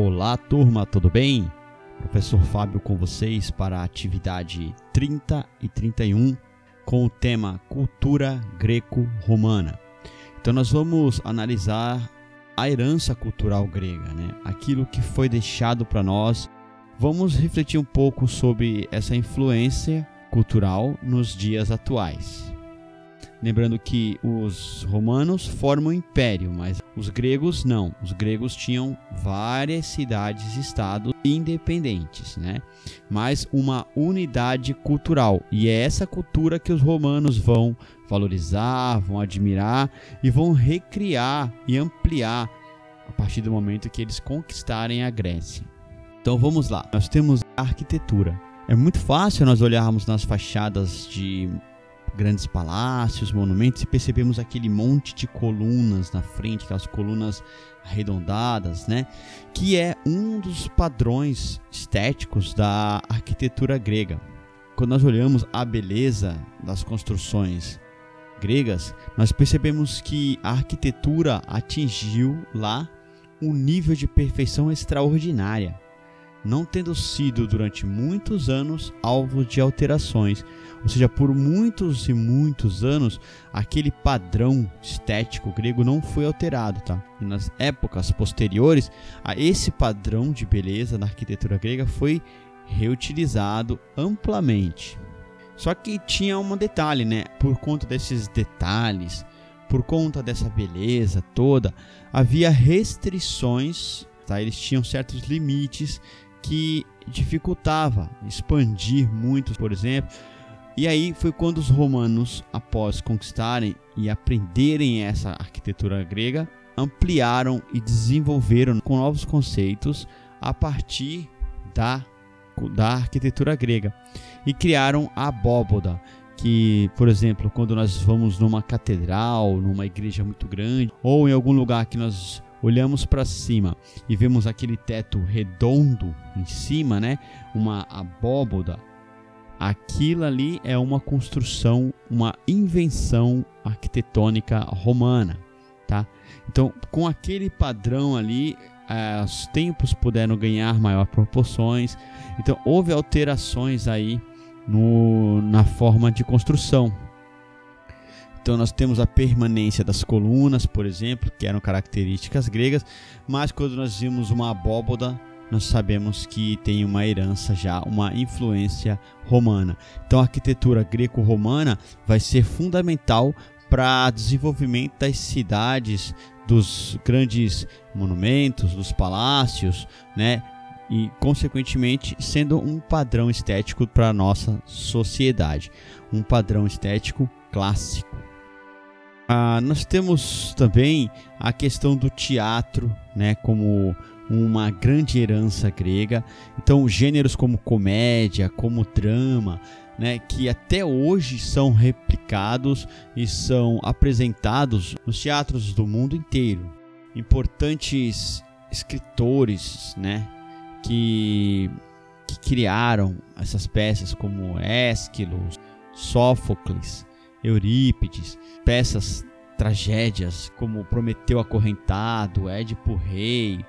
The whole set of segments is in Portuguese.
Olá, turma, tudo bem? Professor Fábio com vocês para a atividade 30 e 31 com o tema Cultura Greco-Romana. Então, nós vamos analisar a herança cultural grega, né? aquilo que foi deixado para nós. Vamos refletir um pouco sobre essa influência cultural nos dias atuais. Lembrando que os romanos formam império, mas os gregos não. Os gregos tinham várias cidades-estados independentes, né? Mas uma unidade cultural. E é essa cultura que os romanos vão valorizar, vão admirar e vão recriar e ampliar a partir do momento que eles conquistarem a Grécia. Então vamos lá. Nós temos a arquitetura. É muito fácil nós olharmos nas fachadas de grandes palácios, monumentos e percebemos aquele monte de colunas na frente, aquelas colunas arredondadas, né? Que é um dos padrões estéticos da arquitetura grega. Quando nós olhamos a beleza das construções gregas, nós percebemos que a arquitetura atingiu lá um nível de perfeição extraordinária não tendo sido durante muitos anos alvo de alterações. Ou seja, por muitos e muitos anos, aquele padrão estético grego não foi alterado, tá? E nas épocas posteriores a esse padrão de beleza da arquitetura grega foi reutilizado amplamente. Só que tinha um detalhe, né? Por conta desses detalhes, por conta dessa beleza toda, havia restrições, tá? Eles tinham certos limites que dificultava expandir muito, por exemplo. E aí foi quando os romanos, após conquistarem e aprenderem essa arquitetura grega, ampliaram e desenvolveram com novos conceitos a partir da, da arquitetura grega e criaram a abóboda, que, por exemplo, quando nós vamos numa catedral, numa igreja muito grande, ou em algum lugar que nós olhamos para cima e vemos aquele teto redondo em cima, né? Uma abóboda. Aquilo ali é uma construção, uma invenção arquitetônica romana, tá? Então, com aquele padrão ali, eh, os tempos puderam ganhar maior proporções. Então, houve alterações aí no, na forma de construção, então nós temos a permanência das colunas, por exemplo, que eram características gregas, mas quando nós vimos uma abóboda, nós sabemos que tem uma herança já, uma influência romana. Então a arquitetura greco-romana vai ser fundamental para desenvolvimento das cidades, dos grandes monumentos, dos palácios, né? E consequentemente sendo um padrão estético para a nossa sociedade, um padrão estético clássico. Ah, nós temos também a questão do teatro, né, como uma grande herança grega. Então, gêneros como comédia, como drama, né, que até hoje são replicados e são apresentados nos teatros do mundo inteiro. Importantes escritores, né, que, que criaram essas peças como Ésquilo, Sófocles, Eurípides, peças tragédias como Prometeu Acorrentado, Édipo Rei,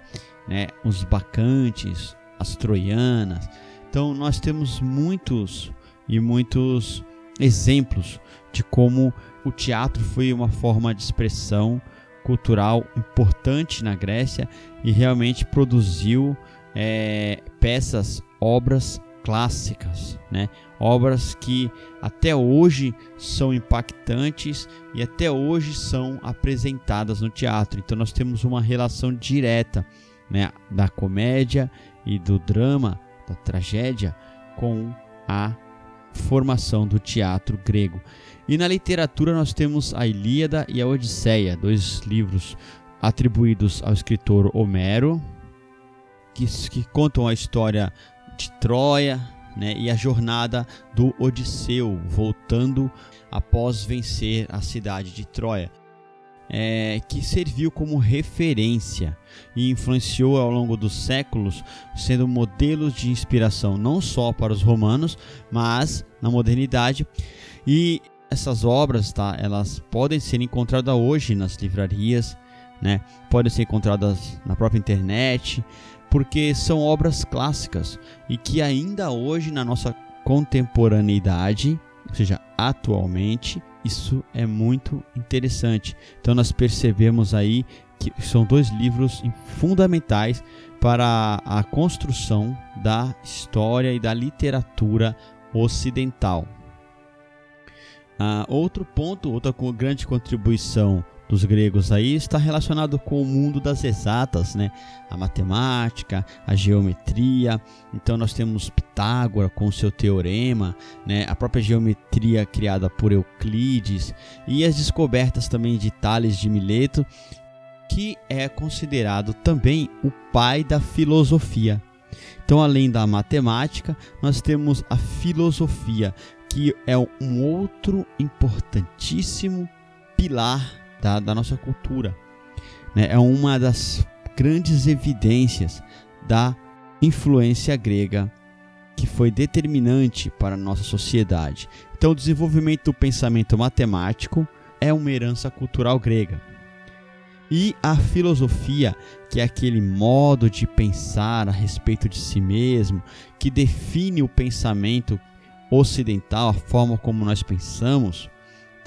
né, os Bacantes, as Troianas. Então nós temos muitos e muitos exemplos de como o teatro foi uma forma de expressão cultural importante na Grécia e realmente produziu é, peças, obras clássicas, né? obras que até hoje são impactantes e até hoje são apresentadas no teatro. Então nós temos uma relação direta né, da comédia e do drama, da tragédia, com a formação do teatro grego. E na literatura nós temos a Ilíada e a Odisseia, dois livros atribuídos ao escritor Homero, que, que contam a história de Troia, né, e a jornada do Odisseu voltando após vencer a cidade de Troia, é, que serviu como referência e influenciou ao longo dos séculos, sendo modelos de inspiração não só para os romanos, mas na modernidade. E essas obras, tá, elas podem ser encontradas hoje nas livrarias, né? Podem ser encontradas na própria internet, porque são obras clássicas e que ainda hoje na nossa contemporaneidade, ou seja, atualmente, isso é muito interessante. Então nós percebemos aí que são dois livros fundamentais para a construção da história e da literatura ocidental. Uh, outro ponto, outra grande contribuição dos gregos aí está relacionado com o mundo das exatas, né? A matemática, a geometria. Então nós temos Pitágora com seu teorema, né? A própria geometria criada por Euclides e as descobertas também de Tales de Mileto, que é considerado também o pai da filosofia. Então, além da matemática, nós temos a filosofia, que é um outro importantíssimo pilar da, da nossa cultura. Né? É uma das grandes evidências da influência grega que foi determinante para a nossa sociedade. Então, o desenvolvimento do pensamento matemático é uma herança cultural grega. E a filosofia, que é aquele modo de pensar a respeito de si mesmo, que define o pensamento ocidental, a forma como nós pensamos,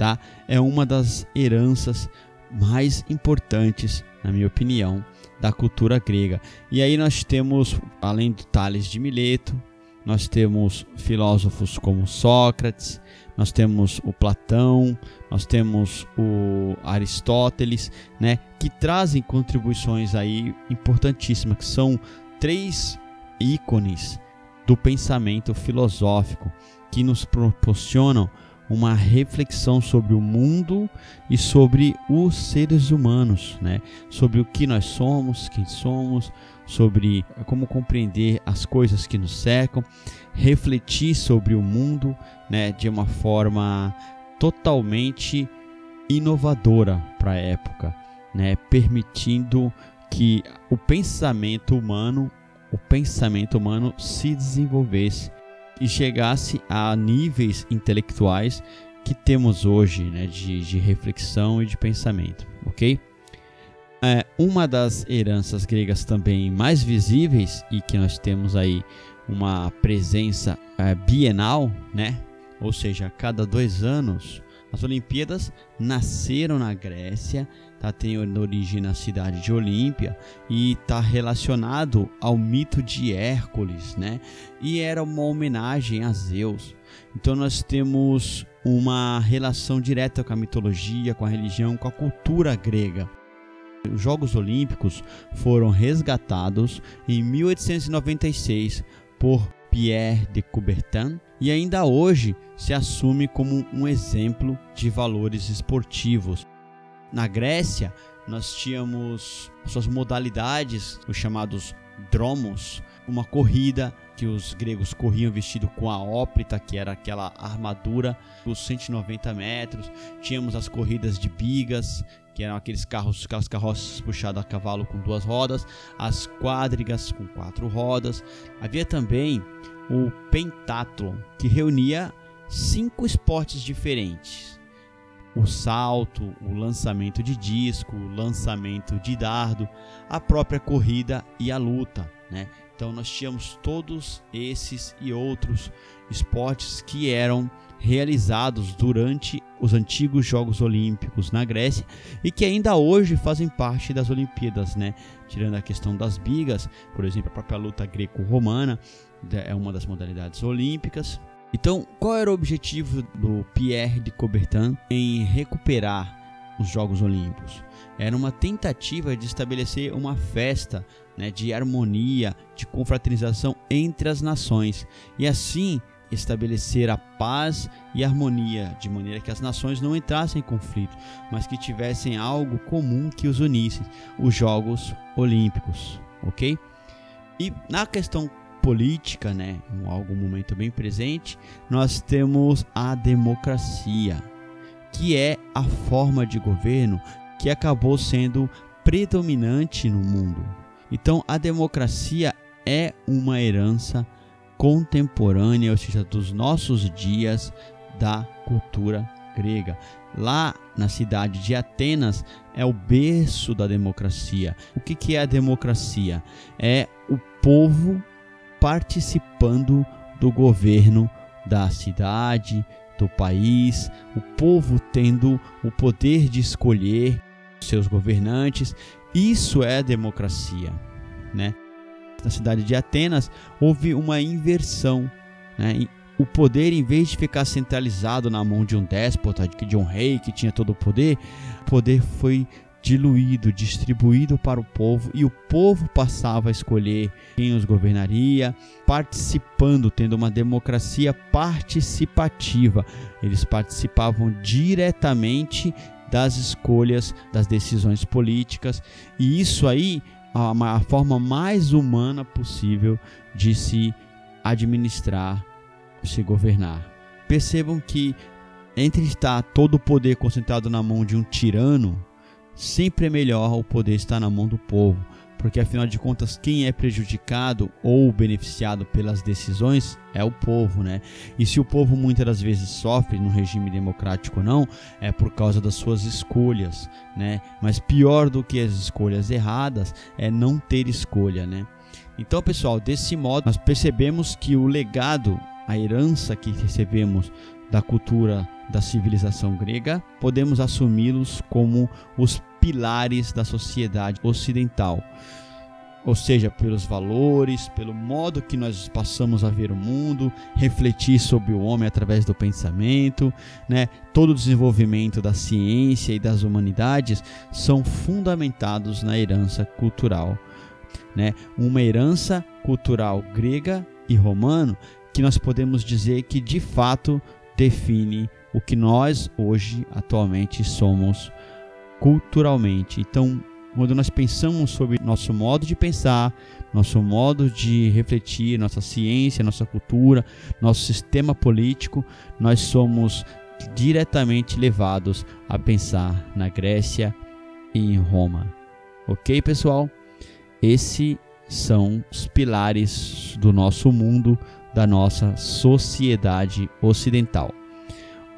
tá? É uma das heranças mais importantes, na minha opinião, da cultura grega. E aí nós temos, além de Tales de Mileto, nós temos filósofos como Sócrates, nós temos o Platão, nós temos o Aristóteles, né, que trazem contribuições aí importantíssimas, que são três ícones do pensamento filosófico que nos proporcionam uma reflexão sobre o mundo e sobre os seres humanos, né? Sobre o que nós somos, quem somos, sobre como compreender as coisas que nos cercam, refletir sobre o mundo, né, de uma forma totalmente inovadora para a época, né, permitindo que o pensamento humano, o pensamento humano se desenvolvesse e chegasse a níveis intelectuais que temos hoje, né, de, de reflexão e de pensamento, ok? É, uma das heranças gregas também mais visíveis e que nós temos aí uma presença é, bienal, né? Ou seja, a cada dois anos, as Olimpíadas nasceram na Grécia tá, tem origem na cidade de Olímpia e está relacionado ao mito de Hércules, né? E era uma homenagem a Zeus. Então nós temos uma relação direta com a mitologia, com a religião, com a cultura grega. Os Jogos Olímpicos foram resgatados em 1896 por Pierre de Coubertin e ainda hoje se assume como um exemplo de valores esportivos na Grécia, nós tínhamos suas modalidades, os chamados dromos, uma corrida que os gregos corriam vestido com a óprita, que era aquela armadura dos 190 metros. Tínhamos as corridas de bigas, que eram aqueles carros, aquelas carroças puxadas a cavalo com duas rodas, as quadrigas com quatro rodas. Havia também o pentathlon, que reunia cinco esportes diferentes o salto, o lançamento de disco, o lançamento de dardo, a própria corrida e a luta, né? Então nós tínhamos todos esses e outros esportes que eram realizados durante os antigos Jogos Olímpicos na Grécia e que ainda hoje fazem parte das Olimpíadas, né? Tirando a questão das bigas, por exemplo, a própria luta greco-romana é uma das modalidades olímpicas, então, qual era o objetivo do Pierre de Coubertin em recuperar os Jogos Olímpicos? Era uma tentativa de estabelecer uma festa né, de harmonia, de confraternização entre as nações e assim estabelecer a paz e harmonia, de maneira que as nações não entrassem em conflito, mas que tivessem algo comum que os unisse, os Jogos Olímpicos, ok? E na questão política, né, em algum momento bem presente, nós temos a democracia, que é a forma de governo que acabou sendo predominante no mundo. Então, a democracia é uma herança contemporânea, ou seja, dos nossos dias da cultura grega. Lá na cidade de Atenas é o berço da democracia. O que, que é a democracia? É o povo participando do governo da cidade, do país, o povo tendo o poder de escolher seus governantes. Isso é democracia, né? Na cidade de Atenas houve uma inversão, né? O poder, em vez de ficar centralizado na mão de um déspota, de um rei que tinha todo o poder, o poder foi diluído, distribuído para o povo e o povo passava a escolher quem os governaria, participando, tendo uma democracia participativa. Eles participavam diretamente das escolhas, das decisões políticas, e isso aí a, a forma mais humana possível de se administrar, se governar. Percebam que entre estar todo o poder concentrado na mão de um tirano, sempre é melhor o poder estar na mão do povo, porque afinal de contas quem é prejudicado ou beneficiado pelas decisões é o povo, né? E se o povo muitas das vezes sofre no regime democrático ou não, é por causa das suas escolhas, né? Mas pior do que as escolhas erradas é não ter escolha, né? Então, pessoal, desse modo nós percebemos que o legado, a herança que recebemos da cultura da civilização grega, podemos assumi-los como os pilares da sociedade ocidental. Ou seja, pelos valores, pelo modo que nós passamos a ver o mundo, refletir sobre o homem através do pensamento, né? todo o desenvolvimento da ciência e das humanidades são fundamentados na herança cultural. Né? Uma herança cultural grega e romano que nós podemos dizer que de fato define o que nós hoje atualmente somos culturalmente. Então, quando nós pensamos sobre nosso modo de pensar, nosso modo de refletir, nossa ciência, nossa cultura, nosso sistema político, nós somos diretamente levados a pensar na Grécia e em Roma. Ok, pessoal? Esses são os pilares do nosso mundo, da nossa sociedade ocidental.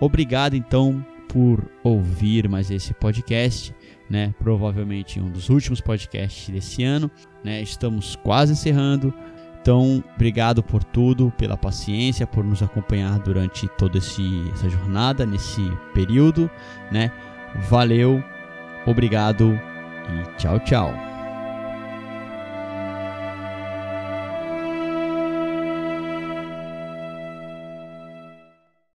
Obrigado então por ouvir mais esse podcast, né? Provavelmente um dos últimos podcasts desse ano, né? Estamos quase encerrando. Então, obrigado por tudo, pela paciência, por nos acompanhar durante toda essa jornada, nesse período, né? Valeu, obrigado e tchau, tchau.